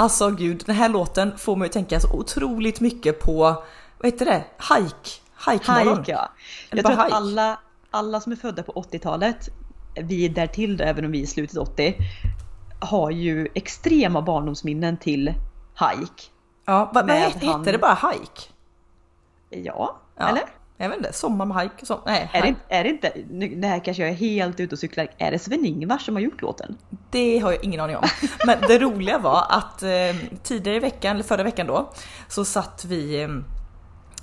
Alltså gud, den här låten får mig att tänka så otroligt mycket på, vad heter det, hike? Hike-morgon. Hike ja. Eller Jag tror bara att hike. alla, alla som är födda på 80-talet, vi är därtill då, även om vi är i slutet 80, har ju extrema barndomsminnen till hike. Ja, vad, vad hette, han- det bara hike? Ja, Ja. eller? Jag vet inte, sommar med hike? Så, nej, Är det, är det inte, nu, det här kanske jag är helt ute och cyklar, är det Sven-Ingvars som har gjort låten? Det har jag ingen aning om. Men det roliga var att eh, tidigare i veckan, eller förra veckan då, så satt vi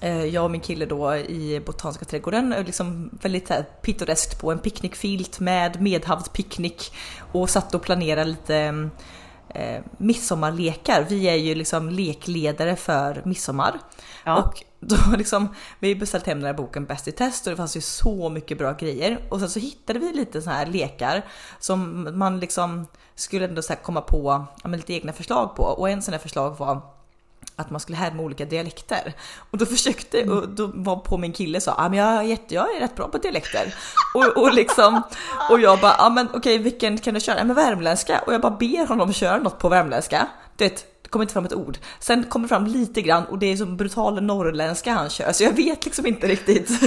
eh, jag och min kille då i Botaniska trädgården, eh, liksom väldigt här pittoreskt på en picknickfilt med medhavd picknick och satt och planerade lite eh, midsommarlekar. Vi är ju liksom lekledare för midsommar. Ja. Och då liksom, vi beställt hem den här boken Bäst i test och det fanns ju så mycket bra grejer. Och sen så hittade vi lite så här lekar som man liksom skulle ändå så här komma på ja, lite egna förslag på. Och en sån här förslag var att man skulle härma olika dialekter. Och då försökte, och då var på min kille sa, ah, men jag, är jätte, jag är rätt bra på dialekter. Och, och liksom, och jag bara, ah, men okej vilken kan du köra? Ja, men värmländska. Och jag bara ber honom köra något på värmländska. Du vet, det kommer inte fram ett ord. Sen kommer det fram lite grann och det är som brutal norrländska han kör, så jag vet liksom inte riktigt.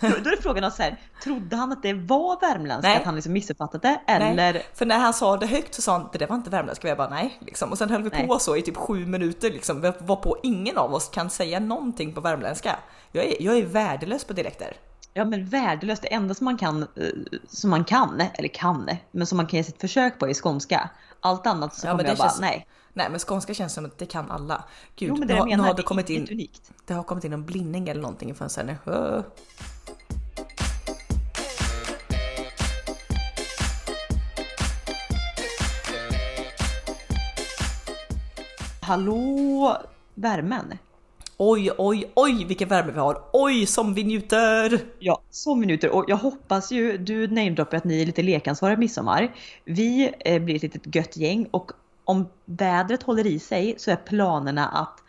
Då, är frågan så här, trodde han att det var värmländska, Nej. att han liksom missuppfattat det? Eller? Nej, för när han sa det högt så sa han det där var inte värmländska. Jag bara nej. Liksom. Och sen höll vi Nej. på så i typ sju minuter liksom. Var på ingen av oss kan säga någonting på värmländska. Jag är, jag är värdelös på dialekter. Ja men värdelöst, det enda som man kan, eh, som man kan, eller kan, men som man kan ge sitt försök på är skånska. Allt annat så Ja, kommer jag bara, känns- nej. Nej men skånska känns som att det kan alla. Gud, Jo men nu, det jag har- nu menar, har det kommit in, unikt. det har kommit in en blinning eller någonting i fönstret nu. Öh. Hallå värmen! Oj, oj, oj vilken värme vi har. Oj som vi njuter! Ja, så minuter och jag hoppas ju, du namedroppar att ni är lite lekansvariga midsommar. Vi eh, blir ett litet gött gäng och om vädret håller i sig så är planerna att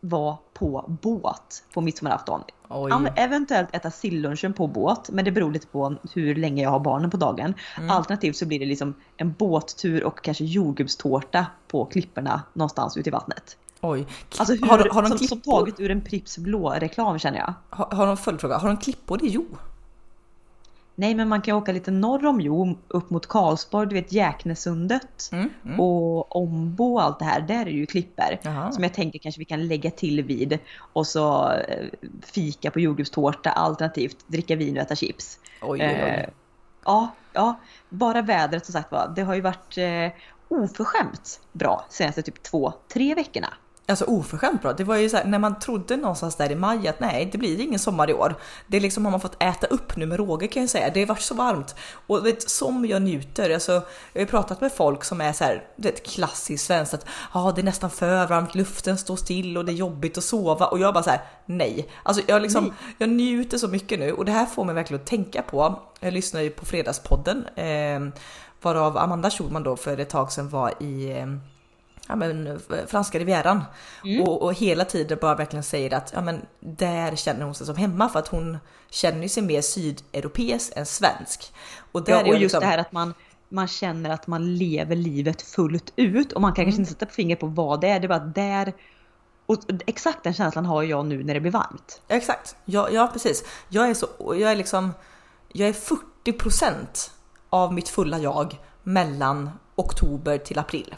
vara på båt på midsommarafton. Oj. Eventuellt äta sillunchen på båt, men det beror lite på hur länge jag har barnen på dagen. Mm. Alternativt så blir det liksom en båttur och kanske jordgubbstårta på klipporna någonstans ute i vattnet. Oj. Alltså hur, har, har, de som, som taget ur en Pripps blå-reklam känner jag. har, har de följdfråga? Har de klippor i Jo? Nej men man kan åka lite norr om Jo, upp mot Karlsborg, du vet Jäknesundet Mm, mm. och Ombo och allt det här. Där är ju klipper. Jaha. Som jag tänker kanske vi kan lägga till vid och så eh, fika på jordgubbstårta alternativt dricka vin och äta chips. Oj, oj, Eh, oj. ja, ja, bara vädret som sagt var. Det har ju varit eh, oförskämt bra senaste typ två, tre veckorna. Alltså oförskämt bra. Det var ju så här, när man trodde någonstans där i maj att nej, det blir ingen sommar i år. Det liksom har man fått äta upp nu med råge kan jag säga. Det har varit så varmt och vet, som jag njuter. Alltså, jag har pratat med folk som är så här, är ett klassiskt svenskt att ah, det är nästan för varmt, luften står still och det är jobbigt att sova och jag bara så här, nej. Alltså jag liksom, jag njuter så mycket nu och det här får mig verkligen att tänka på. Jag lyssnar ju på Fredagspodden eh, varav Amanda Schulman då för ett tag sedan var i eh, ja, men, eh, franska rivieran och, och hela tiden bara verkligen säger att ja, men, där känner hon sig som hemma för att hon känner sig mer sydeuropeisk än svensk. Och där Ja, är och jag just liksom, det här att man, man känner att man lever livet fullt ut och man kan Mm. kanske inte sätta fingret på vad det är. Det är bara där och exakt den känslan har jag nu när det blir varmt. Exakt, ja, ja precis. Jag är så, jag är liksom, jag är 40% av mitt fulla jag mellan oktober till april.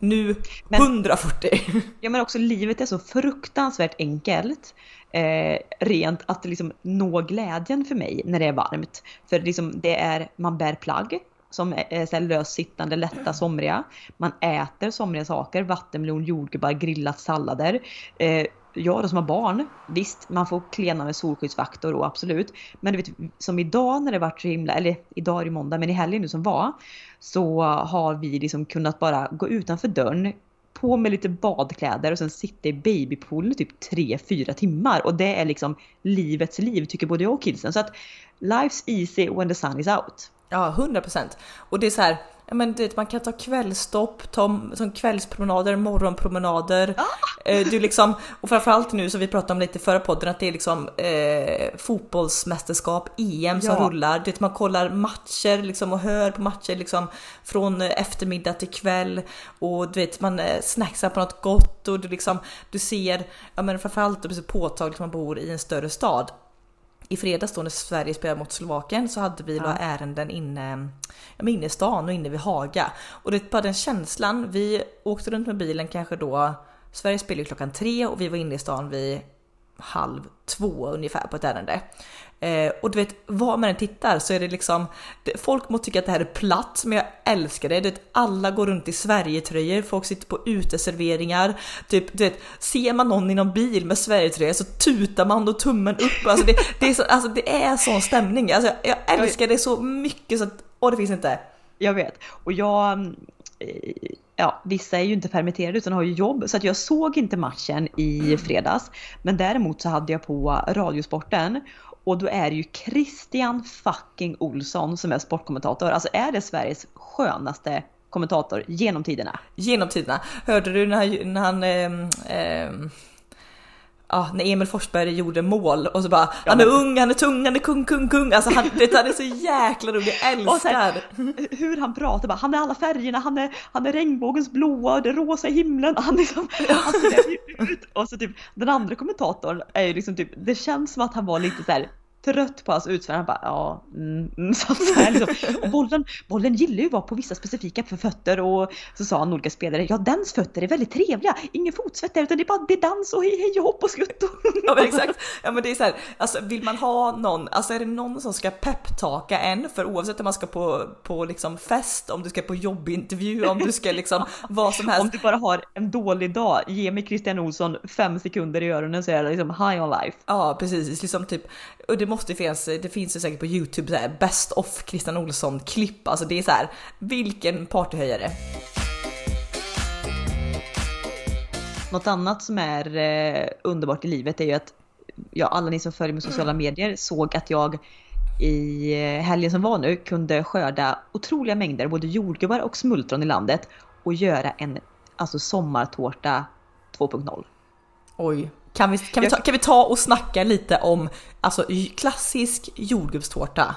Nu Men- 140. Ja men också livet är så fruktansvärt enkelt. Eh, rent att liksom nå glädjen för mig när det är varmt. För liksom det är, man bär plagg som är, är så här lössittande, lätta, somriga. Man äter somriga saker, vattenmelon, jordgubbar, grillat, sallader. Eh, jag då som har barn, visst man får klena med solskyddsfaktor och absolut. Men du vet som idag när det varit så himla, eller idag är det måndag men i helgen nu som var. Så har vi liksom kunnat bara gå utanför dörren på med lite badkläder och sen sitta i babypoolen i typ 3-4 timmar. Och det är liksom livets liv tycker både jag och kidsen. Så att life's easy when the sun is out. Ja, 100%. Och det är så här, men du vet, man kan ta kvällstopp, ta som kvällspromenader, morgonpromenader. Eh, du liksom, och framförallt nu som vi pratade om lite i förra podden att det är liksom eh, fotbollsmästerskap, EM som Ja. rullar. Du vet, man kollar matcher liksom, och hör på matcher liksom, från eh, eftermiddag till kväll och du vet man eh, snacksar på något gott och du liksom du ser, ja men framförallt det blir så påtagligt man bor i en större stad. I fredags då när Sverige spelade mot Slovakien så hade vi Ja. ärenden inne, men inne i stan och inne vid Haga. Och det är bara den känslan, vi åkte runt med bilen kanske då, Sverige spelade klockan tre och vi var inne i stan vid halv två ungefär på ett ärende. Eh, och du vet, var man än tittar så är det liksom, det, folk må tycka att det här är platt, men jag älskar det. Du vet, alla går runt i Sverigetröjor, folk sitter på uteserveringar. Typ, du vet, ser man någon i någon bil med Sverigetröja så tutar man och tummen upp. Alltså det, det, är, så, alltså det är sån stämning. Alltså jag, jag älskar det så mycket så att, åh det finns inte. Jag vet. Och jag, eh, ja vissa är ju inte permitterade utan har ju jobb så att jag såg inte matchen i fredags. Men däremot så hade jag på Radiosporten och då är det ju Christian fucking Olsson som är sportkommentator. Alltså är det Sveriges skönaste kommentator genom tiderna? Genom tiderna. Hörde du när, när han ehm, ehm, Ja, när Emil Forsberg gjorde mål och så bara han är ung, han är tung, han är kung, kung, kung. Alltså han, det, han är så jäkla rolig, jag Och så här- älskar. Hur han pratar bara, han är alla färgerna, han är, han är regnbågens blåa, det rosa i himlen. Han liksom, han ut. Och så typ den andra kommentatorn är ju liksom typ, det känns som att han var lite så här trött på hans utförande. Han bara ja, mm, mm, så, så här liksom. Och bollen, bollen gillar ju att vara på vissa specifika fötter och så sa han olika spelare, ja dens fötter är väldigt trevliga, ingen fotsvett där utan det är bara det är dans och hej hej och hopp och skutt. Ja men exakt. Ja men det är så här, alltså vill man ha någon, alltså är det någon som ska pepptaka en för oavsett om man ska på, på liksom fest, om du ska på jobbintervju, om du ska liksom vad som helst. Om du bara har en dålig dag, ge mig Christian Olsson fem sekunder i öronen så är det liksom high on life. Ja precis, liksom typ, och det måste finnas, det finns ju säkert på youtube så här, best of Christian Olsson klipp, alltså det är så här, vilken partyhöjare. Något annat som är eh, underbart i livet är ju att ja, alla ni som följer med sociala medier såg att jag i eh, helgen som var nu kunde skörda otroliga mängder både jordgubbar och smultron i landet och göra en alltså sommartårta 2.0. Oj, kan vi, kan, vi ta, kan vi ta och snacka lite om alltså klassisk jordgubbstårta?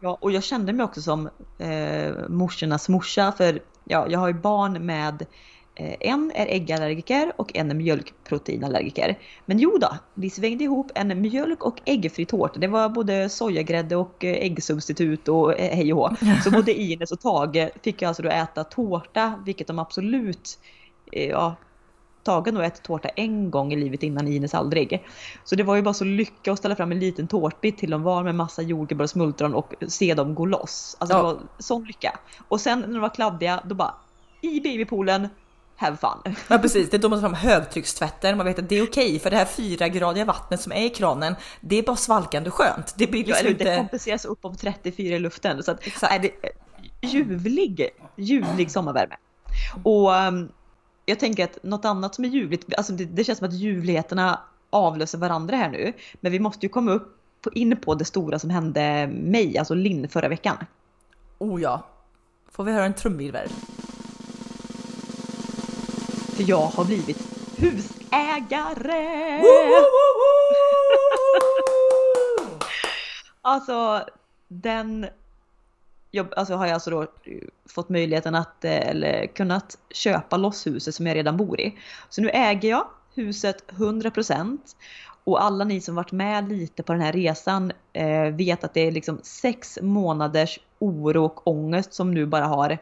Ja, och jag kände mig också som eh, morsornas morsa för ja, jag har ju barn med eh, en är äggallergiker och en är mjölkproteinallergiker. Men jo då, vi svängde ihop en mjölk och äggfri tårta. Det var både sojagrädde och eh, äggsubstitut och eh, hej och hå. Så både Ines och Tage fick alltså då äta tårta, vilket de absolut eh, ja, Har nog ätit tårta en gång i livet innan Ines aldrig. Så det var ju bara så lycka att ställa fram en liten tårtbit till dem var med massa jordgubbar och smultron och se dem gå loss. Alltså Ja. det var sån lycka. Och sen när de var kladdiga, då bara i babypoolen, have fun. Ja precis, det är då man tar fram högtryckstvätten, man vet att det är okej för det här fyragradiga vattnet som är i kranen, det är bara svalkande skönt. Det blir Ja, liksom det inte... kompenseras upp om 34 i luften. Så att, Exakt. är det är ljuvlig, ljuvlig sommarvärme. Och ehm, jag tänker att något annat som är ljuvligt, alltså det, det känns som att ljuvligheterna avlöser varandra här nu. Men vi måste ju komma upp på, in på det stora som hände mig, alltså Linn förra veckan. Oh ja. Får vi höra en trumvirvel? För jag har blivit husägare! Alltså den jag, alltså har jag alltså då eh, fått möjligheten att eh, eller kunnat köpa loss huset som jag redan bor i. Så nu äger jag huset 100% och alla ni som varit med lite på den här resan eh, vet att det är liksom sex månaders oro och ångest som nu bara har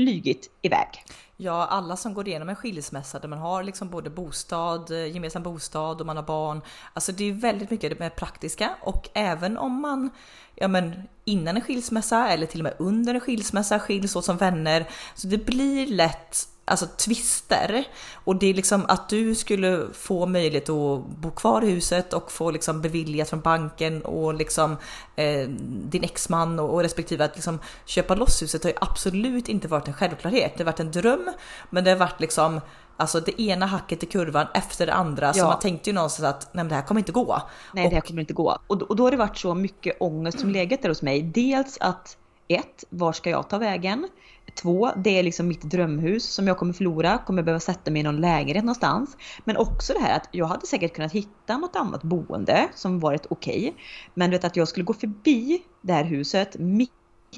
flygit iväg. Ja, alla som går igenom en skilsmässa där man har liksom både bostad, eh, gemensam bostad och man har barn. Alltså det är väldigt mycket med praktiska och även om man ja men innan en skilsmässa eller till och med under en skilsmässa skiljs åt som vänner. Så det blir lätt alltså twister och det är liksom att du skulle få möjlighet att bo kvar i huset och få liksom beviljat från banken och liksom eh, din exman och, och respektive att liksom köpa loss huset har ju absolut inte varit en självklarhet. Det har varit en dröm, men det har varit liksom alltså det ena hacket i kurvan efter det andra så Ja. man tänkte ju någonstans att nej men det här kommer inte gå. Nej, det här kommer inte gå. Och, och då har det varit så mycket ångest som legat där hos mig. Dels att ett, var ska jag ta vägen? Två, det är liksom mitt drömhus som jag kommer förlora, kommer behöva sätta mig i någon lägenhet någonstans. Men också det här att jag hade säkert kunnat hitta något annat boende som varit okej. Okay. Men du vet att jag skulle gå förbi det här huset, mitt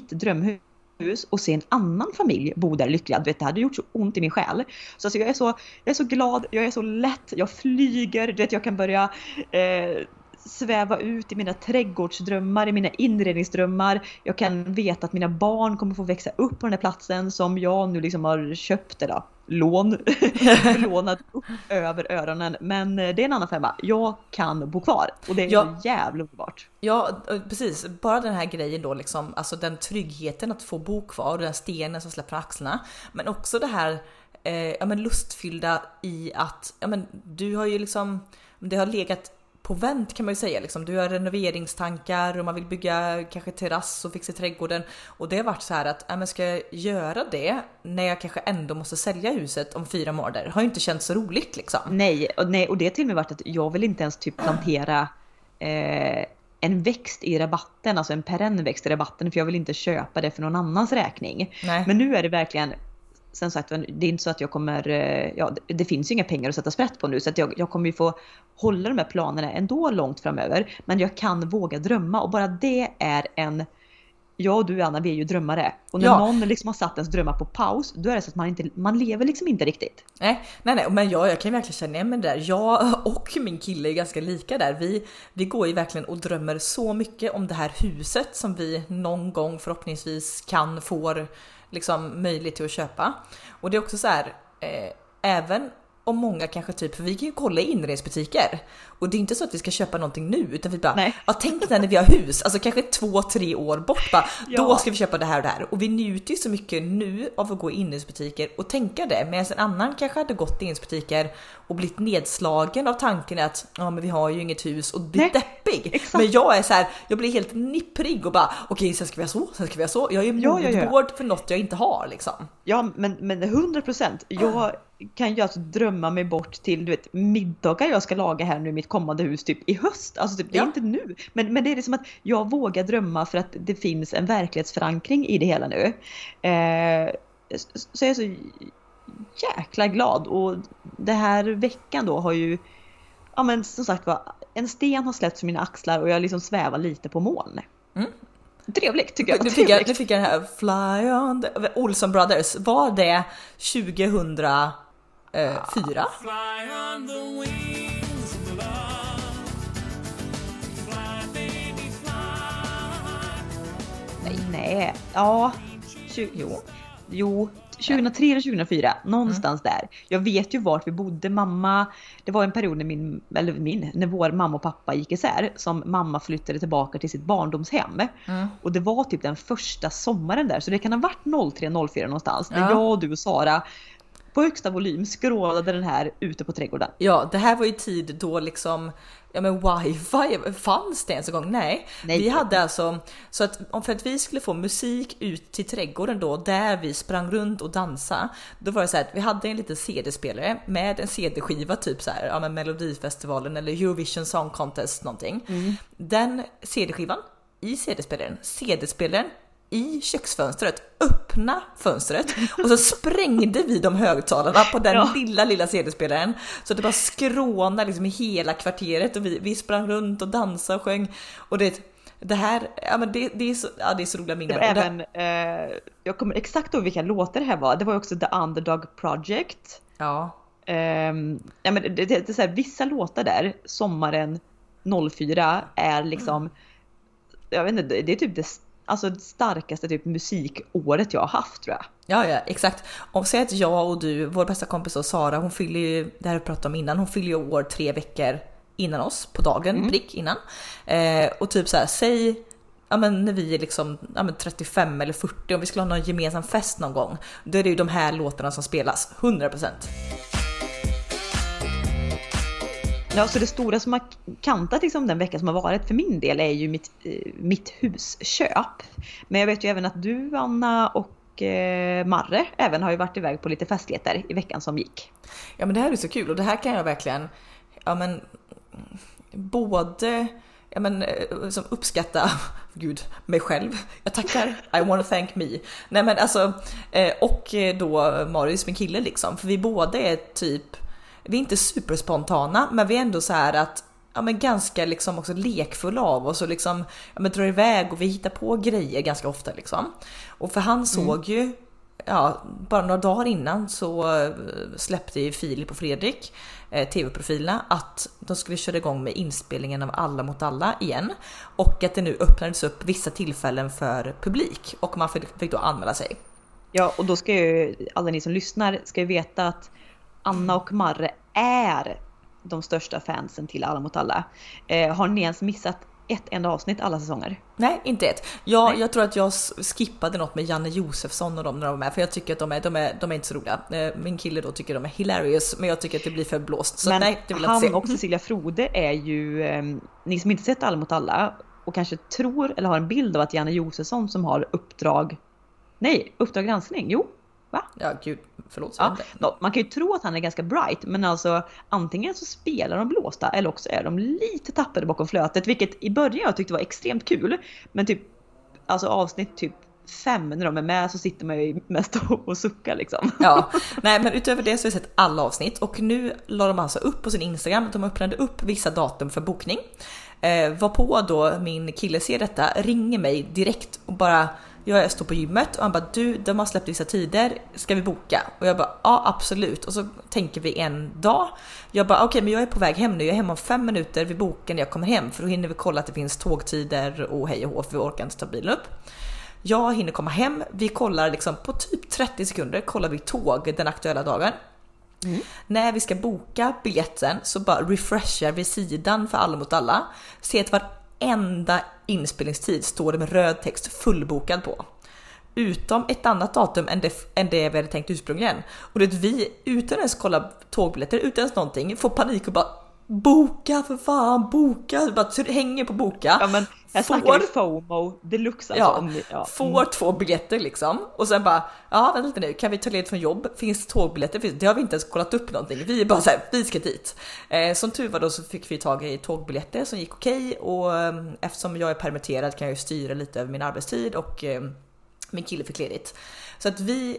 drömhus och se en annan familj bo där lyckliga. Du vet, det hade gjort så ont i min själ. Så alltså, jag, är så jag är så glad, jag är så lätt, jag flyger, du vet jag kan börja eh, sväva ut i mina trädgårdsdrömmar, i mina inredningsdrömmar. Jag kan veta att mina barn kommer få växa upp på den här platsen som jag nu liksom har köpt, eller lån, lånat upp över öronen. Men eh, det är en annan femma. Jag kan bo kvar och det är ja. jävla underbart. Ja precis, bara den här grejen då liksom, alltså den tryggheten att få bo kvar och den stenen som släpper axlarna. Men också det här eh, ja, men lustfyllda i att ja, men du har ju liksom, det har legat på vänt kan man ju säga. Liksom. Du har renoveringstankar och man vill bygga kanske terrass och fixa trädgården. Och det har varit så här att, äh, men ska jag göra det när jag kanske ändå måste sälja huset om fyra månader? Har ju inte känts så roligt liksom. Nej, och, nej, och det har till och med varit att jag vill inte ens typ plantera eh, en växt i rabatten, alltså en perenn växt i rabatten för jag vill inte köpa det för någon annans räkning. Nej. Men nu är det verkligen sen sagt, det är inte så att jag kommer, eh, ja det finns ju inga pengar att sätta sprätt på nu så att jag, jag kommer ju få hålla de här planerna ändå långt framöver. Men jag kan våga drömma och bara det är en, jag och du Anna vi är ju drömmare. Och när ja. någon liksom har satt ens drömmar på paus, då är det så att man inte, man lever liksom inte riktigt. Nej, nej, nej, men jag, jag kan verkligen känna igen mig där. Jag och min kille är ganska lika där. Vi, vi går ju verkligen och drömmer så mycket om det här huset som vi någon gång förhoppningsvis kan, får liksom möjligt till att köpa. Och det är också så här, eh, även om många kanske typ, för vi kan ju kolla i inredningsbutiker och det är inte så att vi ska köpa någonting nu utan vi bara, Nej. ja tänk när vi har hus, alltså kanske två, tre år bort bara, ja. då ska vi köpa det här och det här och vi njuter ju så mycket nu av att gå i inredningsbutiker och tänka det medan en annan kanske hade gått i inredningsbutiker och blivit nedslagen av tanken att ja men vi har ju inget hus och blivit deppig. Exakt. Men jag är så här, jag blir helt nipprig och bara okej okay, sen ska vi ha så, sen ska vi ha så. Jag är ja, ja, ja. för något jag inte har liksom. Ja men, men 100 procent. Jag kan ju alltså drömma mig bort till du vet middagar jag ska laga här nu i mitt kommande hus typ i höst. Alltså typ, det är ja. inte nu. Men, men det är liksom att jag vågar drömma för att det finns en verklighetsförankring i det hela nu. Eh, så jag är så jäkla glad och det här veckan då har ju Ja men som sagt var, en sten har släppts från mina axlar och jag liksom svävar lite på moln. Mm. Trevligt tycker jag. Nu fick jag, nu fick jag den här Fly on the... Olsen Brothers, var det 2004? Fly Nej, nej. Ja. 20, jo. Jo, 2003 eller 2004, någonstans mm. där. Jag vet ju vart vi bodde. Mamma, det var en period när min, eller min, när vår mamma och pappa gick isär som mamma flyttade tillbaka till sitt barndomshem. Mm. Och det var typ den första sommaren där, så det kan ha varit 03, 04 någonstans. Ja. När jag och du och Sara på högsta volym skrålade den här ute på trädgården. Ja, det här var ju tid då liksom ja men wifi, fanns det ens en gång? Nej. Nej. Vi hade alltså, så att för att vi skulle få musik ut till trädgården då, där vi sprang runt och dansade, då var det så här att vi hade en liten CD-spelare med en CD-skiva, typ så här, ja men Melodifestivalen eller Eurovision Song Contest någonting. Mm. Den CD-skivan i CD-spelaren, CD-spelaren i köksfönstret, öppna fönstret och så sprängde vi de högtalarna på den ja. lilla, lilla CD-spelaren. Så det bara skrånade liksom i hela kvarteret och vi, vi sprang runt och dansade och sjöng. Och det, det här, ja men det, det, är, så, ja, det är så roliga minnen. Det även, eh, jag kommer exakt ihåg vilka låtar det här var. Det var också The Underdog Project. Ja. Eh, ja men det, det, det är så här, vissa låtar där, sommaren 04, är liksom, jag vet inte, det är typ det alltså det starkaste typ musikåret jag har haft tror jag. Ja, ja exakt. Om säg att jag och du, vår bästa kompis och Sara, hon fyller ju, det här vi pratade om innan, hon fyller ju år tre veckor innan oss på dagen, mm. prick innan. Eh, och typ så här, säg ja men när vi är liksom ja men 35 eller 40, om vi skulle ha någon gemensam fest någon gång, då är det ju de här låtarna som spelas, 100%. Ja, så det stora som har kantat liksom den veckan som har varit för min del är ju mitt, eh, mitt husköp. Men jag vet ju även att du Anna och eh, Marre även har ju varit iväg på lite festligheter i veckan som gick. Ja men det här är så kul och det här kan jag verkligen, ja men både ja, men, eh, som uppskatta, gud, mig själv. Jag tackar, I wanna thank me. Nej men alltså, eh, och då Marius, min kille liksom, för vi båda är typ, vi är inte superspontana, men vi är ändå så här att ja, men ganska liksom också lekfulla av oss och liksom ja, men drar iväg och vi hittar på grejer ganska ofta liksom. Och för han såg mm. ju ja, bara några dagar innan så eh, släppte ju Filip och Fredrik, eh, tv-profilerna, att de skulle köra igång med inspelningen av Alla mot alla igen. Och att det nu öppnades upp vissa tillfällen för publik och man fick, fick då anmäla sig. Ja, och då ska ju alla ni som lyssnar ska ju veta att Anna och Marre är de största fansen till Alla mot alla. Eh, har ni ens missat ett enda avsnitt alla säsonger? Nej, inte ett. Jag, jag tror att jag skippade något med Janne Josefsson och dem när de var med, för jag tycker att de är, de är, de är inte så roliga. Eh, min kille då tycker de är hilarious, men jag tycker att det blir för blåst. Så men nej, det vill jag inte se. han och Cecilia Frode är ju, eh, ni som inte sett Alla mot alla och kanske tror eller har en bild av att Janne Josefsson som har Uppdrag, nej, Uppdrag granskning, jo, Va? Ja, gud, förlåt. Ja, no, man kan ju tro att han är ganska bright, men alltså antingen så spelar de blåsta eller också är de lite tappade bakom flötet, vilket i början jag tyckte var extremt kul. Men typ, alltså avsnitt typ fem när de är med så sitter man ju mest och suckar liksom. Ja, nej men utöver det så har vi sett alla avsnitt och nu la de alltså upp på sin Instagram att de öppnade upp vissa datum för bokning. Eh, var på då min kille ser detta, ringer mig direkt och bara jag står på gymmet och han bara du, de har släppt vissa tider, ska vi boka? Och jag bara ja absolut och så tänker vi en dag. Jag bara okej okay, men jag är på väg hem nu, jag är hemma om fem minuter, vi bokar när jag kommer hem för då hinner vi kolla att det finns tågtider och hej och hå för vi orkar inte ta bilen upp. Jag hinner komma hem, vi kollar liksom på typ 30 sekunder kollar vi tåg den aktuella dagen. Mm. När vi ska boka biljetten så bara refreshar vi sidan för alla mot alla. Ser att varenda inspelningstid står det med röd text fullbokad på. Utom ett annat datum än det, än det vi hade tänkt ursprungligen. Och det vi utan ens kolla tågbiljetter, utan ens någonting, får panik och bara Boka för fan, boka! Bara hänger på boka. Ja, men här får, snackar FOMO deluxe alltså. Ja, om, ja. Får mm. två biljetter liksom. Och sen bara, ja vänta lite nu, kan vi ta ledigt från jobb? Finns tågbiljetter? Det har vi inte ens kollat upp någonting. Vi är bara såhär, vi ska dit. Eh, som tur var då så fick vi tag i tågbiljetter som gick okej och eh, eftersom jag är permitterad kan jag ju styra lite över min arbetstid och eh, min kille fick ledigt. Så att vi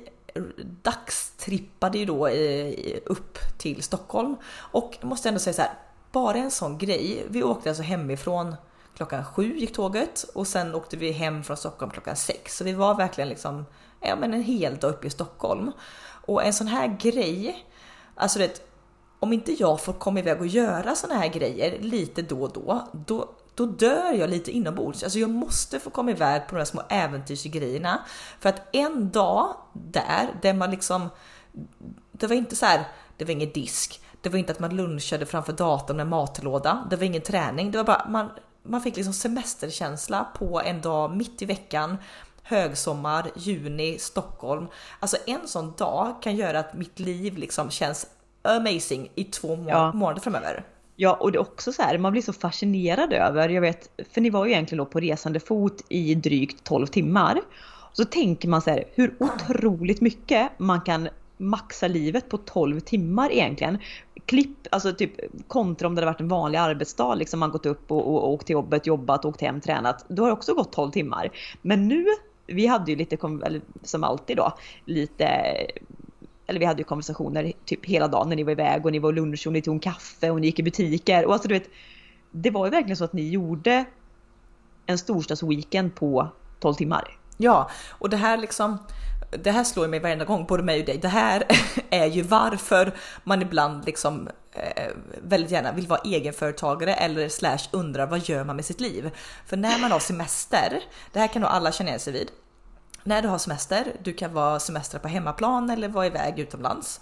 dagstrippade ju då eh, upp till Stockholm och jag måste ändå säga så här, bara en sån grej. Vi åkte alltså hemifrån klockan sju gick tåget och sen åkte vi hem från Stockholm klockan sex. Så vi var verkligen liksom ja, men en hel dag uppe i Stockholm. Och en sån här grej, alltså det, om inte jag får komma iväg och göra såna här grejer lite då och då, då, då dör jag lite inombords. Alltså jag måste få komma iväg på de här små äventyrsgrejerna. För att en dag där, där man liksom, det var inte så här, det var ingen disk, det var inte att man lunchade framför datorn med matlåda, det var ingen träning, det var bara man man fick liksom semesterkänsla på en dag mitt i veckan. Högsommar, juni, Stockholm. Alltså en sån dag kan göra att mitt liv liksom känns amazing i två må ja. månader framöver. Ja, och det är också så här, man blir så fascinerad över, jag vet, för ni var ju egentligen då på resande fot i drygt 12 timmar. Så tänker man så här, hur otroligt mycket man kan maxa livet på 12 timmar egentligen. Klipp, alltså typ kontra om det hade varit en vanlig arbetsdag, liksom man gått upp och, och, och åkt till jobbet, jobbat, åkt hem, tränat. Då har det också gått 12 timmar. Men nu, vi hade ju lite, som alltid då, lite eller vi hade ju konversationer typ hela dagen när ni var iväg och ni var och lunch och ni tog en kaffe och ni gick i butiker. Och alltså du vet, det var ju verkligen så att ni gjorde en storstadsweekend på 12 timmar. Ja, och det här liksom, det här slår mig varenda gång, både mig och dig. Det här är ju varför man ibland liksom eh, väldigt gärna vill vara egenföretagare eller slash undrar vad gör man med sitt liv? För när man har semester, det här kan nog alla känna igen sig vid. När du har semester, du kan vara semester på hemmaplan eller vara iväg utomlands.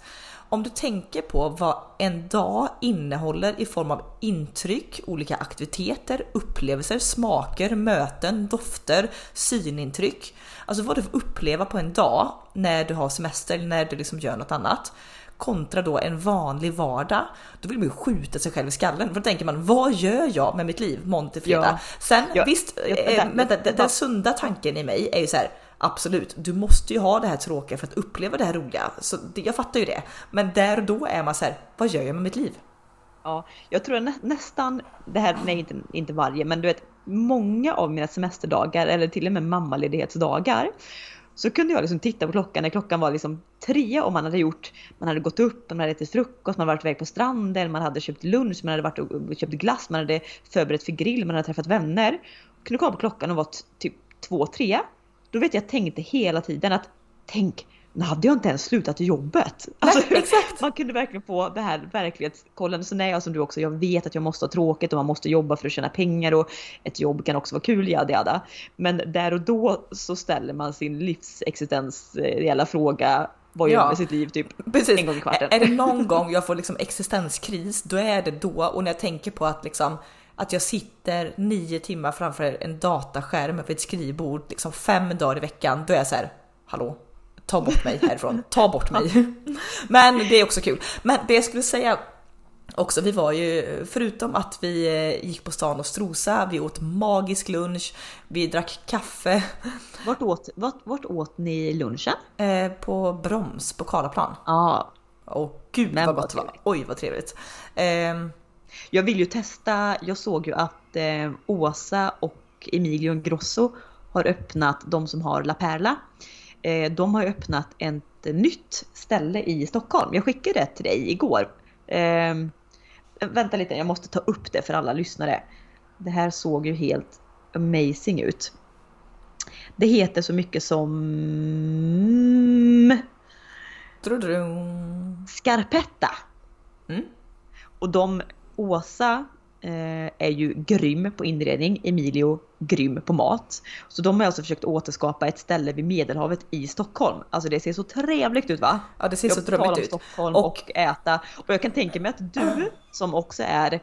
Om du tänker på vad en dag innehåller i form av intryck, olika aktiviteter, upplevelser, smaker, möten, dofter, synintryck. Alltså vad du får uppleva på en dag när du har semester, när du liksom gör något annat kontra då en vanlig vardag, då vill man ju skjuta sig själv i skallen. För då tänker man, vad gör jag med mitt liv måndag till fredag? Ja. Sen ja. visst, eh, men den, den, den sunda tanken i mig är ju så här, Absolut, du måste ju ha det här tråkiga för att uppleva det här roliga. Så det, jag fattar ju det. Men där och då är man så här, vad gör jag med mitt liv? Ja, jag tror nä nästan, det här, nej inte, inte varje, men du vet många av mina semesterdagar eller till och med mammaledighetsdagar så kunde jag liksom titta på klockan när klockan var liksom tre och man hade gjort, man hade gått upp, man hade ätit frukost, man hade varit iväg på stranden, man hade köpt lunch, man hade varit och köpt glass, man hade förberett för grill, man hade träffat vänner. Jag kunde kolla på klockan och vara typ två, tre. Då vet jag tänkte hela tiden att tänk nu hade jag inte ens slutat jobbet. Alltså, Nej, exakt. Man kunde verkligen få det här verklighetskollen. Så nej, jag som du också, jag vet att jag måste ha tråkigt och man måste jobba för att tjäna pengar och ett jobb kan också vara kul, jada jada. Men där och då så ställer man sin livsexistentiella fråga vad gör man med sitt liv typ Precis. en gång i kvarten. Är det någon gång jag får liksom existenskris, då är det då. Och när jag tänker på att liksom att jag sitter nio timmar framför en dataskärm vid ett skrivbord liksom fem dagar i veckan, då är jag så här, hallå, ta bort mig härifrån, ta bort mig. Men det är också kul. Men det jag skulle säga också, vi var ju, förutom att vi eh, gick på stan och strosa, vi åt magisk lunch, vi drack kaffe. Vart åt, vart, vart åt ni lunchen? Eh, på Broms på Karlaplan. Ja. Åh gud Men vad gott det var. Oj vad trevligt. Eh, Jag vill ju testa, jag såg ju att eh, Åsa och Emilio Grosso har öppnat, de som har La Perla, eh, de har öppnat ett nytt ställe i Stockholm. Jag skickade det till dig igår. Eh, vänta lite, jag måste ta upp det för alla lyssnare. Det här såg ju helt amazing ut. Det heter så mycket som drudrum. Scarpetta. Mm. Och de, Åsa eh, är ju grym på inredning, Emilio grym på mat. Så de har alltså försökt återskapa ett ställe vid Medelhavet i Stockholm. Alltså det ser så trevligt ut va? Ja det ser så Jag om drömmigt ut. Stockholm Och- och, äta. Och jag kan tänka mig att du som också är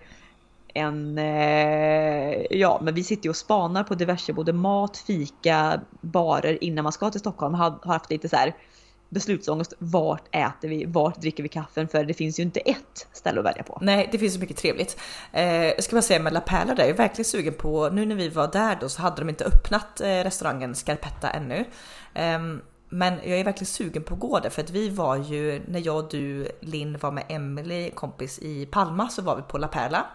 en, eh, ja men vi sitter ju och spanar på diverse både mat, fika, barer innan man ska till Stockholm. Har, har haft lite så här beslutsångest. Vart äter vi? Vart dricker vi kaffen? För det finns ju inte ett ställe att välja på. Nej, det finns så mycket trevligt. Eh, jag ska bara säga med La Perla där, jag är verkligen sugen på, nu när vi var där då så hade de inte öppnat eh, restaurangen Scarpetta ännu. Ehm, men jag är verkligen sugen på att gå där för att vi var ju, när jag, du, Linn var med Emily, kompis i Palma, så var vi på La Perla.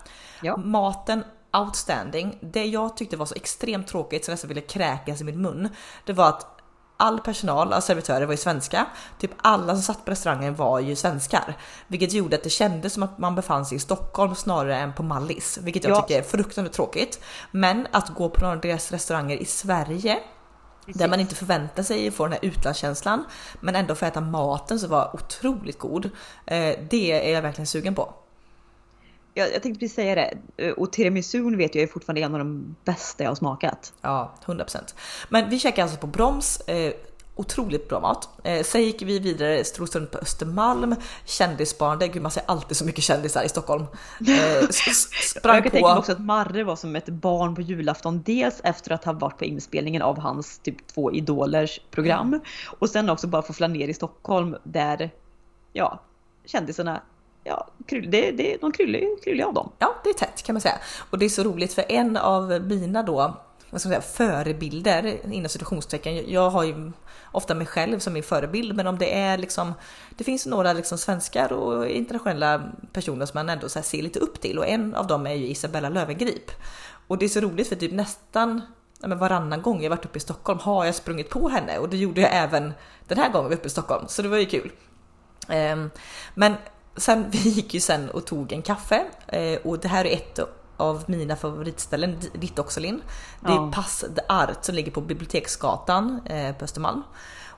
Ja. Maten outstanding. Det jag tyckte var så extremt tråkigt så jag nästan ville kräkas i min mun, det var att all personal, alla servitörer var ju svenska. Typ alla som satt på restaurangen var ju svenskar. Vilket gjorde att det kändes som att man befann sig i Stockholm snarare än på Mallis. Vilket jag Ja. tycker är fruktansvärt tråkigt. Men att gå på några av deras restauranger i Sverige där man inte förväntar sig att få den här utlandskänslan men ändå få äta maten som var otroligt god. Eh, det är jag verkligen sugen på. Jag, jag tänkte precis säga det. Eh, Och tiramisun vet jag är fortfarande en av de bästa jag har smakat. Ja, 100%. Men vi käkade alltså på Broms. Eh, otroligt bra mat. Eh, sen gick vi vidare, strosade runt på Östermalm, kändissparande. Gud man ser alltid så mycket kändisar i Stockholm. Eh, sprang jag kan tänka mig på. också att Marre var som ett barn på julafton. Dels efter att ha varit på inspelningen av hans typ två idolers program. Och sen också bara få flanera i Stockholm där, ja, kändisarna, ja, kryll, det, det de kryllar kryllig, av dem. Ja, det är tätt kan man säga. Och det är så roligt för en av mina då, vad ska man säga, förebilder inom situationstecken. Jag har ju ofta mig själv som min förebild, men om det är liksom, det finns några liksom svenskar och internationella personer som man ändå så här ser lite upp till och en av dem är ju Isabella Löwengrip. Och det är så roligt för typ nästan ja, men varannan gång jag varit uppe i Stockholm har jag sprungit på henne och det gjorde jag även den här gången vi var uppe i Stockholm, så det var ju kul. Ehm, men sen, vi gick ju sen och tog en kaffe eh, och det här är ett av mina favoritställen, ditt också Linn. Det är Ja. Pass the Art som ligger på Biblioteksgatan eh, på Östermalm.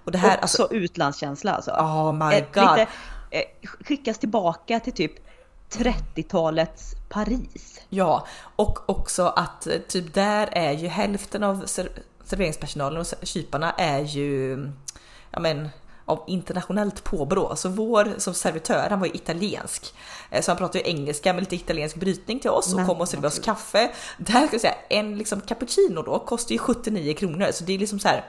Och det här, också alltså, utlandskänsla alltså. oh my god. lite, eh, skickas tillbaka till typ 30-talets Paris. Ja, och också att typ där är ju hälften av ser- serveringspersonalen och kyparna är ju, ja men, av internationellt påbrå. Så vår som servitör, han var ju italiensk. Eh, Så han pratade ju engelska med lite italiensk brytning till oss och Men kom och serverade oss kaffe. Där ska jag säga, en liksom cappuccino då kostar ju 79 kronor så det är liksom så här.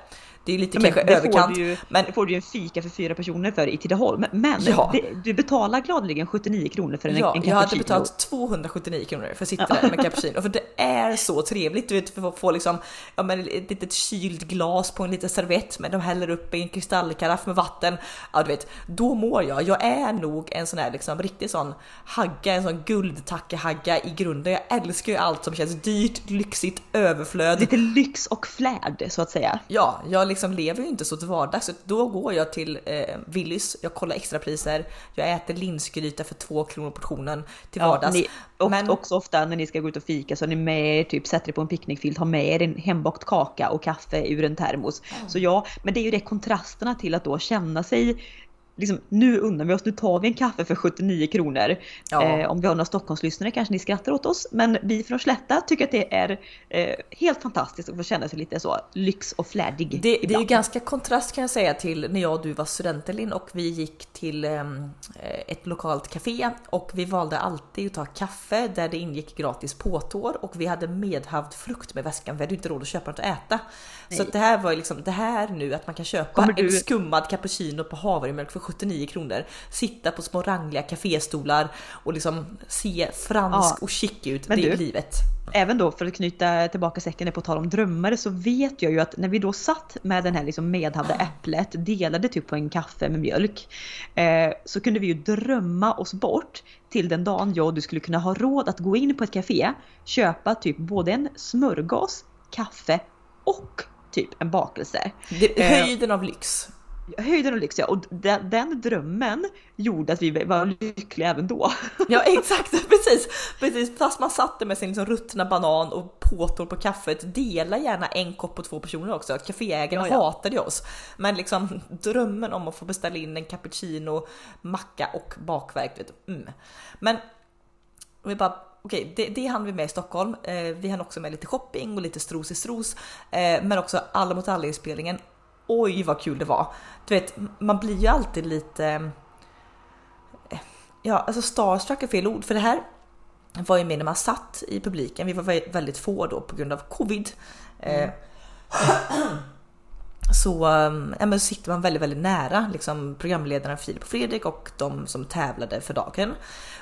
Det är lite Ja, men kanske överkant. Ju, men det får du ju en fika för fyra personer för i Tidaholm. Men Ja. det, du betalar gladeligen 79 kronor för en, Ja, en jag hade cappuccino. betalat 279 kronor för att sitta där med cappuccino. För det är så trevligt, du vet, för att få liksom, ja, men ett litet kylt glas på en liten servett, men de häller upp i en kristallkaraff med vatten. Ja, du vet, då mår jag. Jag är nog en sån här liksom riktig sån hagga, en sån guldtackehagga i grunden. Jag älskar ju allt som känns dyrt, lyxigt, överflöd. Lite lyx och flärd så att säga. Ja, jag liksom lever ju inte så till vardags. Så då går jag till eh, Willys, jag kollar extrapriser, jag äter linsgryta för två kronor portionen till Ja, vardags. ni, och, Men- Också ofta när ni ska gå ut och fika så är ni med typ sätter er på en picknickfilt, har med er en hembakt kaka och kaffe ur en termos. Så ja, men det är ju det kontrasterna till att då känna sig Liksom, nu unnar vi oss, nu tar vi en kaffe för 79 kronor. Ja. Eh, om vi har några Stockholmslyssnare kanske ni skrattar åt oss, men vi från Slätta tycker att det är eh, helt fantastiskt att få känna sig lite så lyx och flärdig. Det, det är ju ganska kontrast kan jag säga till när jag och du var studenter Linn och vi gick till ehm, ett lokalt café och vi valde alltid att ta kaffe där det ingick gratis påtår och vi hade medhavd frukt med väskan. Vi hade inte råd att köpa något att äta. Så Nej. att det här var liksom det här nu att man kan köpa du- en skummad cappuccino på havremjölk för 79 kronor, sitta på små rangliga kaféstolar och liksom se fransk Ja. och chic ut. Men det är livet. Även då för att knyta tillbaka säcken på tal om drömmar så vet jag ju att när vi då satt med den här liksom medhavda äpplet, delade typ på en kaffe med mjölk, eh, så kunde vi ju drömma oss bort till den dagen jag och du skulle kunna ha råd att gå in på ett café, köpa typ både en smörgås, kaffe och typ en bakelse. Det, Eh, höjden av lyx. Höjden och lyx ja, och den, den drömmen gjorde att vi var lyckliga även då. Ja exakt, precis, precis. Fast man satt där med sin liksom ruttna banan och påtår på kaffet. Dela gärna en kopp på två personer också. Caféägarna Ja, ja. hatade oss. Men liksom drömmen om att få beställa in en cappuccino, macka och bakverk. Vet du. Mm. Men vi bara Okej, det, det hann vi med i Stockholm. Eh, vi hann också med lite shopping och lite stros i stros, eh, men också alla mot alla inspelningen. Oj vad kul det var! Du vet, man blir ju alltid lite Ja, alltså starstruck är fel ord för det här var ju med när man satt i publiken. Vi var vä- väldigt få då på grund av covid. Eh, så ehm, ja, men så sitter man väldigt, väldigt nära liksom, programledarna Filip och Fredrik och de som tävlade för dagen.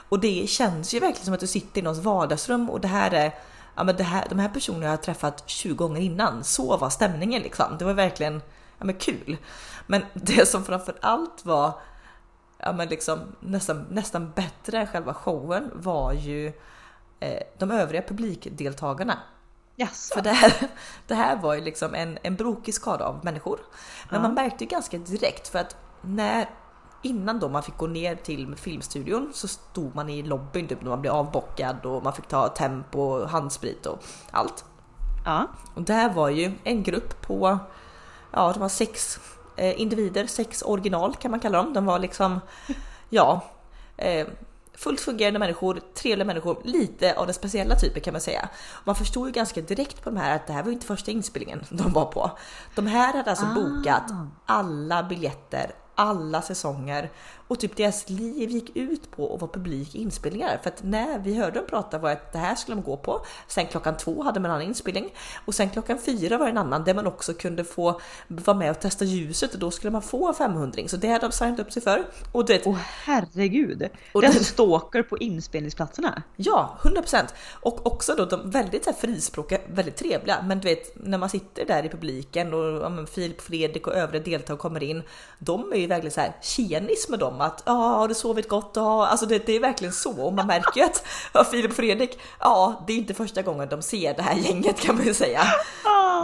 Och det känns ju verkligen som att du sitter i någons vardagsrum och det här är Ja, men det här, de här personerna jag har träffat 20 gånger innan. Så var stämningen liksom. Det var verkligen ja, men kul. Men det som framför allt var ja, men liksom nästan, nästan bättre än själva showen var ju eh, de övriga publikdeltagarna. Jaså? För det här, det här var ju liksom en, en brokig skada av människor. Men Ja. man märkte ju ganska direkt för att när innan då man fick gå ner till filmstudion så stod man i lobbyn typ när man blev avbockad och man fick ta tempo, handsprit och allt. Ja. Och där var ju en grupp på, ja det var sex eh, individer, sex original kan man kalla dem. De var liksom, ja, eh, fullt fungerande människor, trevliga människor, lite av den speciella typen kan man säga. Man förstod ju ganska direkt på de här att det här var ju inte första inspelningen de var på. De här hade alltså Ah. bokat alla biljetter, alla säsonger och typ deras liv gick ut på att vara publik i inspelningar. För att när vi hörde dem prata var att det här skulle de gå på. Sen klockan två hade man en annan inspelning och sen klockan fyra var det en annan där man också kunde få vara med och testa ljuset och då skulle man få en 500 Så det hade de signat upp sig för. Och du vet, Åh herregud! Och det är det- alltså stalker på inspelningsplatserna. Ja, 100%. Och också då de väldigt så här frispråkiga, väldigt trevliga. Men du vet när man sitter där i publiken och ja, Filip, Fredrik och övriga deltagare kommer in. De är ju verkligen så här tjenis med dem att ja, har du sovit gott? Ja, alltså det, det är verkligen så och man märker ju att ja, Filip och Fredrik, ja, det är inte första gången de ser det här gänget kan man ju säga.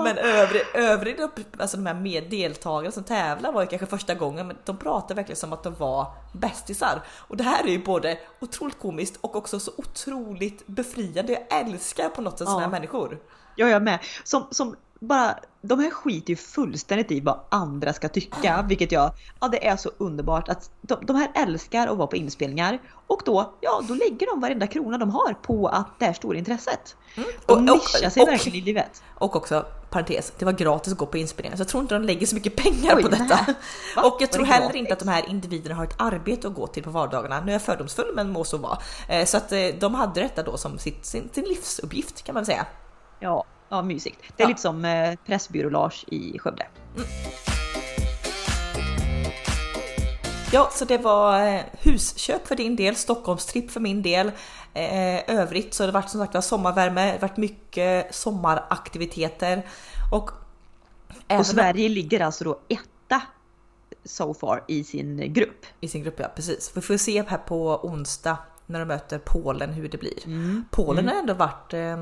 Men övrig, övrig, alltså de här med deltagarna som tävlar var ju kanske första gången, men de pratar verkligen som att de var bästisar. Och det här är ju både otroligt komiskt och också så otroligt befriande. Jag älskar på något sätt sådana här Ja. människor. Ja, jag med. Som, som bara, de här skiter ju fullständigt i vad andra ska tycka, vilket jag, ja det är så underbart att de, de här älskar att vara på inspelningar och då, ja då lägger de varenda krona de har på att det här stora intresset. De Och- nischar sig och- verkligen i livet. Och också, parentes, det var gratis att gå på inspelningar så jag tror inte de lägger så mycket pengar Oj, på detta. Va? Och jag tror heller gratis? inte att de här individerna har ett arbete att gå till på vardagarna. Nu är jag fördomsfull men må så vara. Eh, Så att eh, de hade detta då som sitt, sin, sin livsuppgift kan man säga. Ja, ja mysigt. Det är Ja. lite som eh, Pressbyrå-Lars i Skövde. Ja, så det var eh, husköp för din del, Stockholmstripp för min del. Eh, övrigt så har det varit som sagt sommarvärme, det har varit mycket sommaraktiviteter och Och Sverige ligger alltså då etta so far i sin grupp. i sin grupp, ja precis. Vi får se här på onsdag när de möter Polen hur det blir. Polen har ändå varit eh,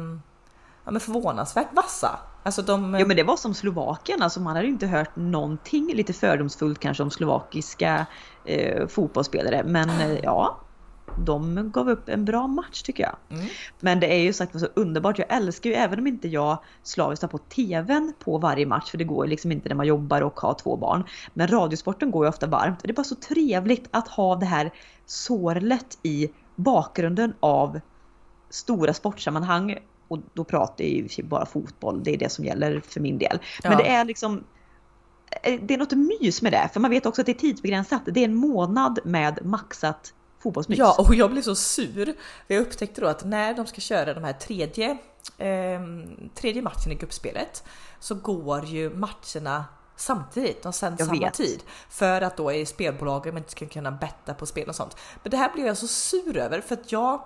ja, men förvånansvärt vassa. Alltså de, Ja men det var som Slovakien, alltså man hade ju inte hört någonting lite fördomsfullt kanske om slovakiska eh, fotbollsspelare. Men eh, ja, de gav upp en bra match tycker jag. Mm. Men det är ju sagt så underbart, jag älskar ju även om inte jag slaviskt har på TVn på varje match, för det går ju liksom inte när man jobbar och har två barn. Men radiosporten går ju ofta varmt och det är bara så trevligt att ha det här sorlet i bakgrunden av stora sportsammanhang och då pratar jag ju bara fotboll, det är det som gäller för min del. Men Ja. det är liksom eh, det är något mys med det, för man vet också att det är tidsbegränsat. Det är en månad med maxat fotbollsmys. Ja, och jag blev så sur. Jag upptäckte då att när de ska köra de här tredje, ehm, tredje matchen i gruppspelet så går ju matcherna samtidigt. De sänds samma vet. tid. För att då är spelbolagen inte ska kunna betta på spel och sånt. Men det här blev jag så sur över för att jag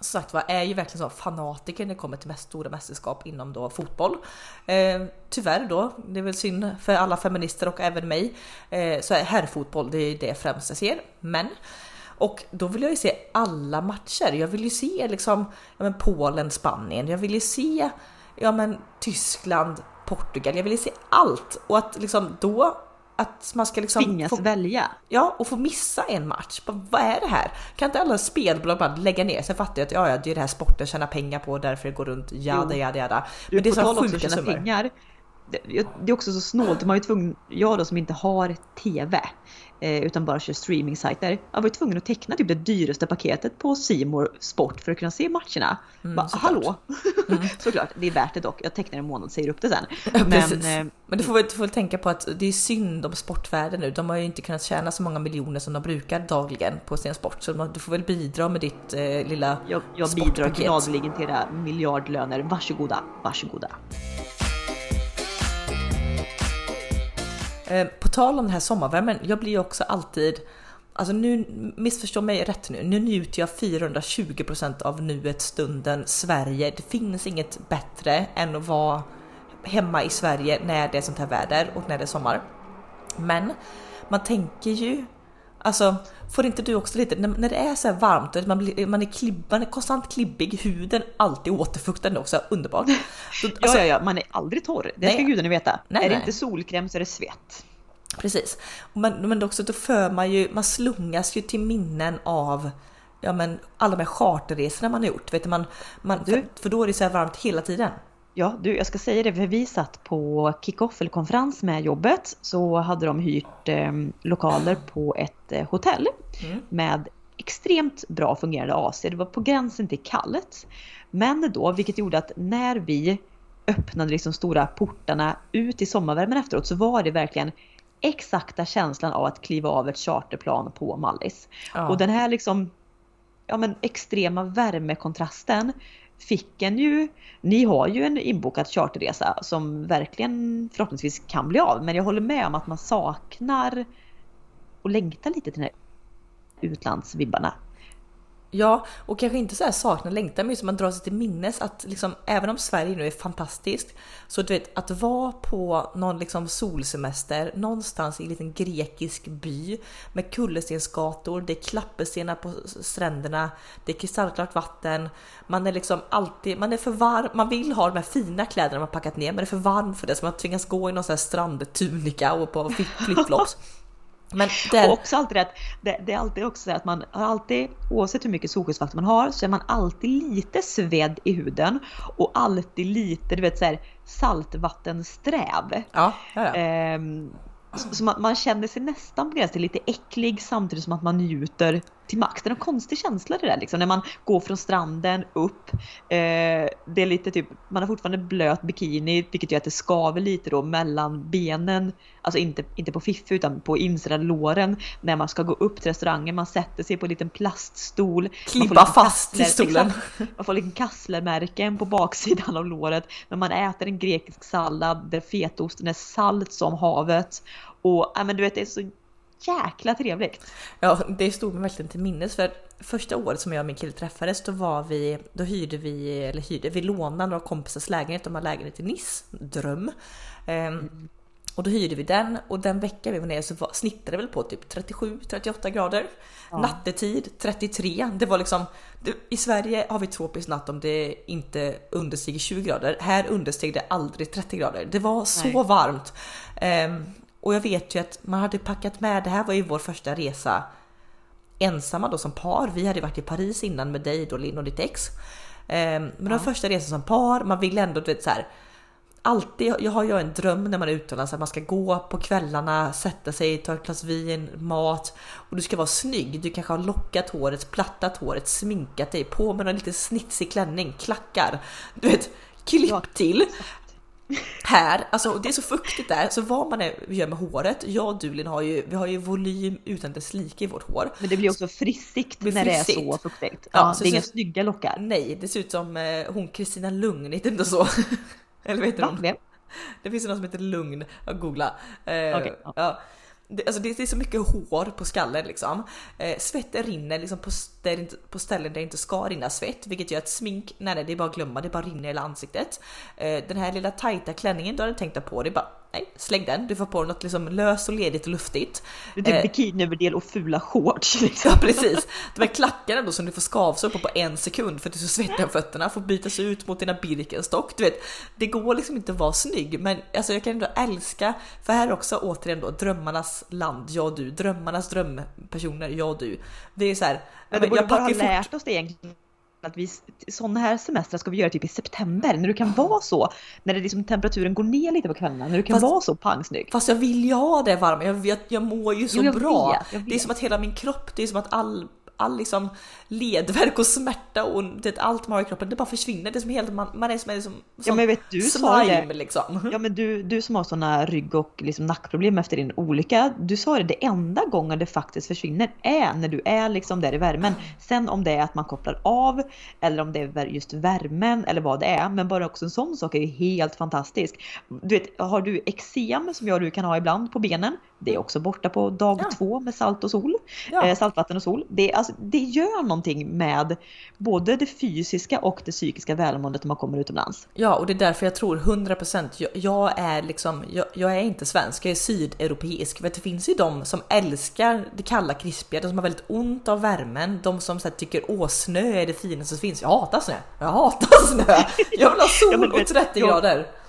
som sagt var är ju verkligen så fanatiker när det kommer till mest stora mästerskap inom då fotboll. Eh, tyvärr då, det är väl synd för alla feminister och även mig, eh, så är herrfotboll det är det främst jag ser. Men och då vill jag ju se alla matcher. Jag vill ju se liksom ja, men Polen, Spanien. Jag vill ju se ja, men Tyskland, Portugal. Jag vill ju se allt och att liksom då att man ska liksom Tvingas få, välja. ja, och få missa en match. Bara, Vad är det här? Kan inte alla spelbolag bara lägga ner sig? Fattar jag att ja, ja, det är det här sporten tjänar pengar på därför det går runt. Jada, jada, jada. Du, Men det är så sjuka summor. pengar. Det, det är också så snålt, man är tvungen, jag då som inte har TV eh, utan bara kör streaming-sajter. Jag var ju tvungen att teckna typ det dyraste paketet på Simor Sport för att kunna se matcherna. Mm, Bara, såklart. hallå! såklart, det är värt det dock. Jag tecknar en månad och säger upp det sen. Ja, Men eh, Men du får, väl, du får väl tänka på att det är synd om sportvärlden nu. De har ju inte kunnat tjäna så många miljoner som de brukar dagligen på sin sport. Så du får väl bidra med ditt eh, lilla jag, jag bidrar sportpaket. gladeligen till era miljardlöner. Varsågoda, varsågoda. Eh, på tal om den här sommarvärmen, jag blir ju också alltid Alltså nu, missförstå mig rätt nu, nu njuter jag 420% av nuet, stunden, Sverige. Det finns inget bättre än att vara hemma i Sverige när det är sånt här väder och när det är sommar. Men man tänker ju, alltså får inte du också lite, när, när det är så varmt man, blir, man, är klibb, man är konstant klibbig, huden alltid återfuktande också, underbart. Ja, alltså, ja, ja, man är aldrig torr. Det ska Nej. gudarna veta. Nej, är det nej. inte solkräm så är det svett. Precis. Men, men också då för man ju, man slungas ju till minnen av ja, men alla de här charterresorna man har gjort. Vet du, man, man, Du- för, för då är det så här varmt hela tiden. Ja, du, jag ska säga det, för vi satt på kick-off eller konferens med jobbet så hade de hyrt eh, lokaler på ett eh, hotell Mm. med extremt bra fungerande AC. Det var på gränsen till kallt. Men då, vilket gjorde att när vi öppnade liksom stora portarna ut i sommarvärmen efteråt så var det verkligen exakta känslan av att kliva av ett charterplan på Mallis. Ja. Och den här liksom ja, men extrema värmekontrasten fick en ju, ni har ju en inbokad charterresa som verkligen förhoppningsvis kan bli av. Men jag håller med om att man saknar och längtar lite till den här utlandsvibbarna. Ja, och kanske inte så här sakna längtan, men just man drar sig till minnes att liksom, även om Sverige nu är fantastiskt, så du vet att vara på någon liksom solsemester någonstans i en liten grekisk by med kullerstensgator, det är klapperstenar på stränderna, det är kristallklart vatten, man är liksom alltid, man är för varm, man vill ha de här fina kläderna man packat ner, men det är för varm för det så man tvingas gå i någon sån här strandtunika och på flipflops. Men där, Och också alltid att det, det är alltid också så att man har alltid, oavsett hur mycket solskyddsfaktor man har, så är man alltid lite svedd i huden och alltid lite, du vet så här saltvattensträv. ja, ja, ja. Ehm, Så, man, man, känner sig nästan på gränsen till lite äcklig samtidigt som att man njuter till max. Det är en konstig känsla det där liksom. När man går från stranden upp. Eh, det är lite typ, man har fortfarande blöt bikini vilket gör att det skaver lite då mellan benen. Alltså inte, inte på fiffi utan på insidan låren. När man ska gå upp till restaurangen. Man sätter sig på en liten plaststol. Klippa fast kassler, i stolen. Exakt, man får lite kasslermärken på baksidan av låret. Men man äter en grekisk sallad där fetaosten är salt som havet. Och ja, men du vet det är så jäkla trevligt. Ja, det stod mig verkligen till minnes för första året som jag och min kille träffades då var vi, då hyrde vi, eller hyrde, vi lånade några kompisars lägenhet, de har lägenhet i Nice, dröm. Mm. Och då hyrde vi den och den veckan vi var nere så var, snittade det väl på typ 37-38 grader. Ja. Nattetid 33. Det var liksom, det, i Sverige har vi tropisk natt om det inte understiger 20 grader. Här understeg det aldrig 30 grader. Det var så Nej. varmt. Um, och jag vet ju att man hade packat med, det här var ju vår första resa ensamma då som par. Vi hade varit i Paris innan med dig då Linn och ditt ex. Um, men ja. den första resan som par, man vill ändå du vet så här, alltid, jag har ju en dröm när man är utomlands att man ska gå på kvällarna, sätta sig, ta ett glas vin, mat och du ska vara snygg. Du kanske har lockat håret, plattat håret, sminkat dig, på med en lite snitsig klänning, klackar, du vet, klipp till. Här, alltså det är så fuktigt där, så vad man är, gör med håret, jag och Dulin har ju, vi har ju volym utan dess like i vårt hår. Men det blir också frissigt när det är så fuktigt. Ja, ja så det är inga snygga lockar. Nej, det ser ut som eh, hon Kristina Lugn, inte ändå så? Eller vet du ja, det? det finns någon som heter Lugn, googla. Eh, okay, ja. Det, alltså det, är så mycket hår på skallen liksom. Eh, svetten rinner liksom på, där, på ställen där det inte ska rinna svett, vilket gör att smink, nej, nej det är bara att glömma, det bara rinner i hela ansiktet. Eh, den här lilla tajta klänningen du hade tänkt på, det är bara nej, släng den. Du får på något liksom löst och ledigt och luftigt. Det är typ eh, bikiniöverdel och fula shorts. Liksom. Ja precis. De här klackarna då som du får skavsår på på en sekund för att du är så svettig om fötterna får bytas ut mot dina Birkenstock. Du vet, det går liksom inte att vara snygg men alltså jag kan ändå älska, för här också återigen då drömmarnas land, jag och du, drömmarnas drömpersoner, jag och du. Det är så här, men, men jag bara ha lärt oss det egentligen att vi, sådana här semestrar ska vi göra typ i september när du kan vara så, när det liksom temperaturen går ner lite på kvällarna, när du kan fast, vara så pangsnygg. Fast jag vill ju ha det varma, jag, jag, jag mår ju så jo, bra. Vet, vet. Det är som att hela min kropp, det är som att all all liksom ledverk och smärta och det, allt man har i kroppen, det bara försvinner. Det är som helt, man, man är som, som, som ja, men vet, du slime det. liksom. Ja men du, du som har sådana rygg och liksom nackproblem efter din olycka, du sa det, det enda gången det faktiskt försvinner är när du är liksom där i värmen. Sen om det är att man kopplar av eller om det är just värmen eller vad det är, men bara också en sån sak är ju helt fantastisk. Du vet, har du eksem som jag och du kan ha ibland på benen, det är också borta på dag ja. två med salt och sol, ja. eh, saltvatten och sol. Det, alltså, det gör någonting med både det fysiska och det psykiska välmåendet när man kommer utomlands. Ja, och det är därför jag tror 100% jag, jag är liksom, jag, jag, är inte svensk, jag är sydeuropeisk. För det finns ju de som älskar det kalla krispiga, de som har väldigt ont av värmen, de som här, tycker åh snö är det finaste som finns. Jag hatar snö, jag hatar snö. Jag vill ha sol och 30 grader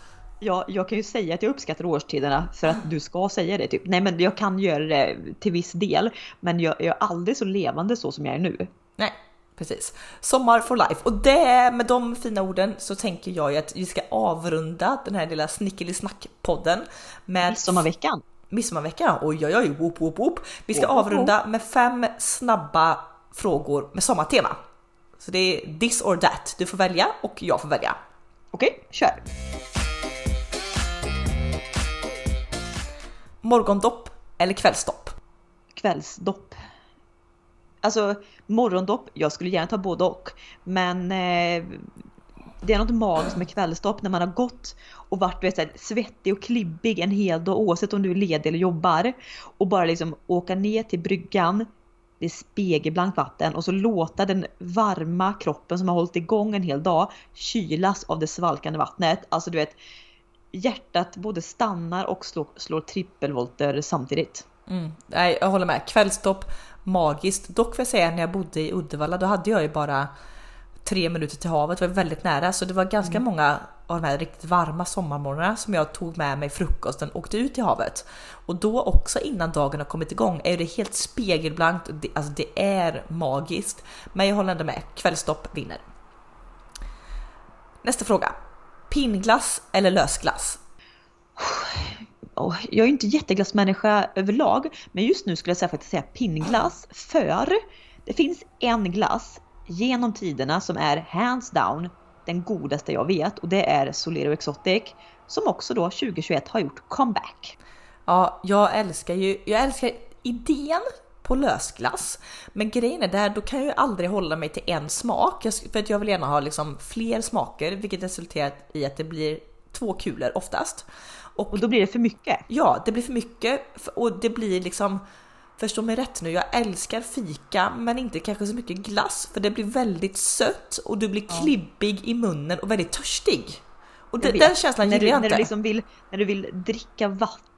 ja, jag kan ju säga att jag uppskattar årstiderna för att du ska säga det. Typ. Nej men jag kan göra det till viss del. Men jag, jag är aldrig så levande så som jag är nu. Nej, precis. Sommar for life. Och det, med de fina orden så tänker jag ju att vi ska avrunda den här lilla snickelisnack-podden med Midsommarveckan. Midsommarveckan, oj oj oj, whoop, whoop, whoop. Vi ska avrunda med fem snabba frågor med sommartema. Så det är this or that. Du får välja och jag får välja. Okej, kör! Morgondopp eller kvällsdopp? Kvällsdopp. Alltså morgondopp, jag skulle gärna ta både och. Men eh, det är något magiskt med kvällsdopp när man har gått och varit vet, här, svettig och klibbig en hel dag oavsett om du är ledig eller jobbar. Och bara liksom åka ner till bryggan, det är spegelblankt vatten och så låta den varma kroppen som har hållit igång en hel dag kylas av det svalkande vattnet. Alltså du vet, hjärtat både stannar och slår, slår trippelvolter samtidigt. Mm. Nej, jag håller med. Kvällstopp, magiskt. Dock får jag säga när jag bodde i Uddevalla, då hade jag ju bara tre minuter till havet, det var väldigt nära. Så det var ganska mm. många av de här riktigt varma sommarmorgnarna som jag tog med mig frukosten och åkte ut till havet. Och då också innan dagen har kommit igång är det helt spegelblankt. Det, alltså det är magiskt. Men jag håller ändå med. Kvällstopp vinner. Nästa fråga. Pinnglass eller lösglass? oh, jag är inte jätteglassmänniska överlag, men just nu skulle jag säga, faktiskt säga pinnglass. För det finns en glass genom tiderna som är hands down den godaste jag vet och det är Solero Exotic som också då 2021 har gjort comeback. Ja, jag älskar ju, jag älskar idén på lösglass. Men grejen är där, då kan jag ju aldrig hålla mig till en smak. För att jag vill gärna ha liksom fler smaker, vilket resulterar i att det blir två kulor oftast. Och, och då blir det för mycket? Ja, det blir för mycket och det blir liksom Förstå mig rätt nu, jag älskar fika men inte kanske så mycket glass för det blir väldigt sött och du blir klibbig i munnen och väldigt törstig. Och det, den känslan gillar jag inte. När du, liksom vill, när du vill dricka vatten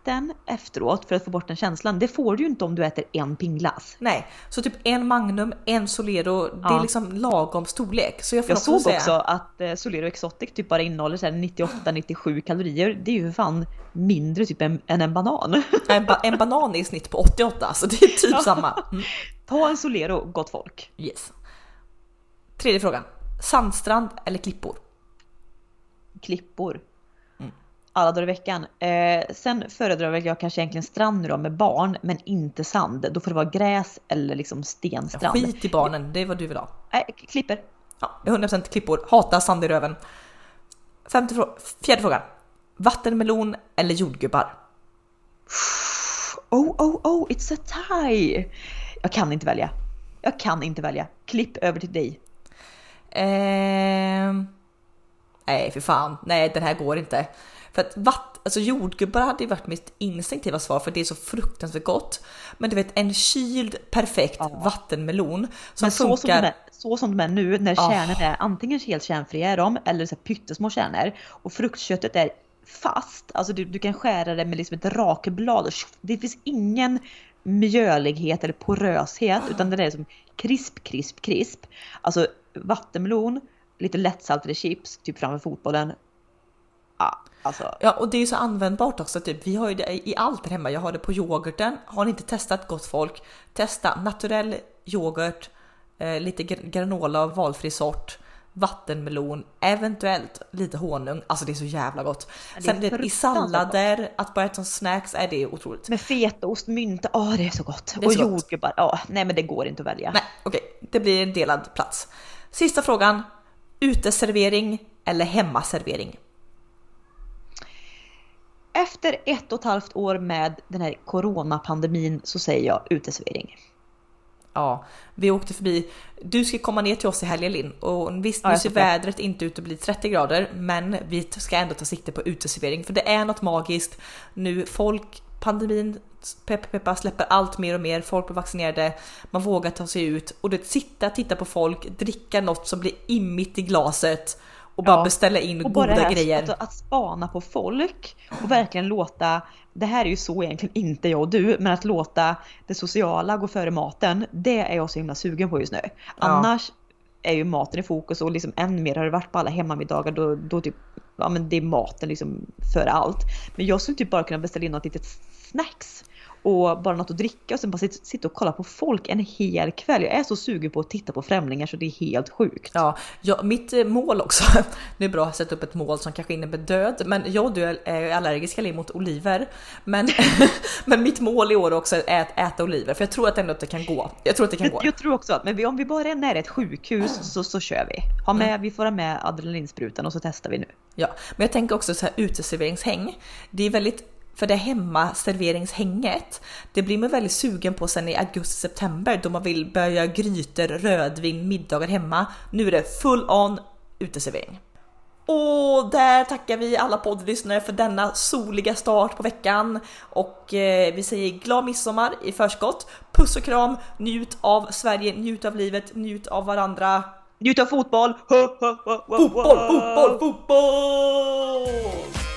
efteråt för att få bort den känslan. Det får du ju inte om du äter en pingglass. Nej, så typ en Magnum, en Solero, ja. det är liksom lagom storlek. Så jag, jag såg säga... också att eh, Solero Exotic typ bara innehåller 98-97 kalorier. Det är ju för fan mindre typ än, än en banan. En, ba en banan är i snitt på 88 så det är typ samma. Mm. Ta en Solero gott folk. Yes. Tredje frågan. Sandstrand eller klippor? klippor. Alla dagar i veckan. Eh, sen föredrar väl jag kanske egentligen strand då med barn, men inte sand. Då får det vara gräs eller liksom stenstrand. Skit i barnen, det är vad du vill ha. Eh, klipper. Ja, 100% klippor. Hatar sand i röven. Femte frå fjärde frågan. Vattenmelon eller jordgubbar? Oh, oh, oh, it's a tie! Jag kan inte välja. Jag kan inte välja. Klipp över till dig. Eh nej för fan, nej den här går inte. För att vatt, alltså jordgubbar hade ju varit mitt instinktiva svar för det är så fruktansvärt gott. Men du vet en kyld perfekt ja. vattenmelon som Men så funkar. Som är, så som de är nu när oh. kärnen är antingen helt kärnfria är de eller så pyttesmå kärnor och fruktköttet är fast. Alltså du, du kan skära det med liksom ett rakblad. Det finns ingen mjölighet eller poröshet utan det är som krisp, krisp, krisp. Alltså vattenmelon lite lättsaltade chips, typ framför fotbollen. Ja, alltså. Ja, och det är ju så användbart också. Typ. Vi har ju det i allt här hemma. Jag har det på yoghurten. Har ni inte testat gott folk? Testa naturell yoghurt, eh, lite granola av valfri sort, vattenmelon, eventuellt lite honung. Alltså det är så jävla gott. Sen det, i sallader, gott. att bara äta som snacks är det otroligt. Med fetaost, mynta, åh oh, det är så gott. Är och jordgubbar, ja nej men det går inte att välja. Nej okej, okay. det blir en delad plats. Sista frågan. Uteservering eller hemmaservering? Efter ett och ett halvt år med den här coronapandemin så säger jag uteservering. Ja, vi åkte förbi. Du ska komma ner till oss i helgen Linn och visst nu ser vädret inte ut att bli 30 grader men vi ska ändå ta sikte på uteservering för det är något magiskt nu. Folk, pandemin peppa peppa släpper allt mer och mer, folk blir vaccinerade, man vågar ta sig ut och det sitta, titta på folk, dricka något som blir immigt i glaset och bara ja. beställa in och goda här, grejer. Att, att spana på folk och verkligen låta, det här är ju så egentligen inte jag och du, men att låta det sociala gå före maten, det är jag så himla sugen på just nu. Ja. Annars är ju maten i fokus och liksom än mer har det varit på alla hemmamiddagar då, då typ, ja men det är maten liksom före allt. Men jag skulle typ bara kunna beställa in något litet snacks och bara något att dricka och sen bara sitta och kolla på folk en hel kväll. Jag är så sugen på att titta på främlingar så det är helt sjukt. Ja, ja mitt eh, mål också, det är bra att sätta upp ett mål som kanske innebär död, men jag och du är allergiska mot oliver. Men, men mitt mål i år också är att äta oliver, för jag tror att ändå att det kan gå. Jag tror att det kan jag, gå. Jag tror också att, men om vi bara är nära ett sjukhus så, så kör vi. Ha med, mm. Vi får ha med adrenalinsprutan och så testar vi nu. Ja, men jag tänker också så här uteserveringshäng. Det är väldigt för det hemmaserveringshänget, det blir man väldigt sugen på sen i augusti-september då man vill börja grytor, rödvin, middagar hemma. Nu är det full on uteservering. Och där tackar vi alla poddlyssnare för denna soliga start på veckan och eh, vi säger glad midsommar i förskott. Puss och kram, njut av Sverige, njut av livet, njut av varandra. Njut av fotboll! Fotboll, fotboll, fotboll!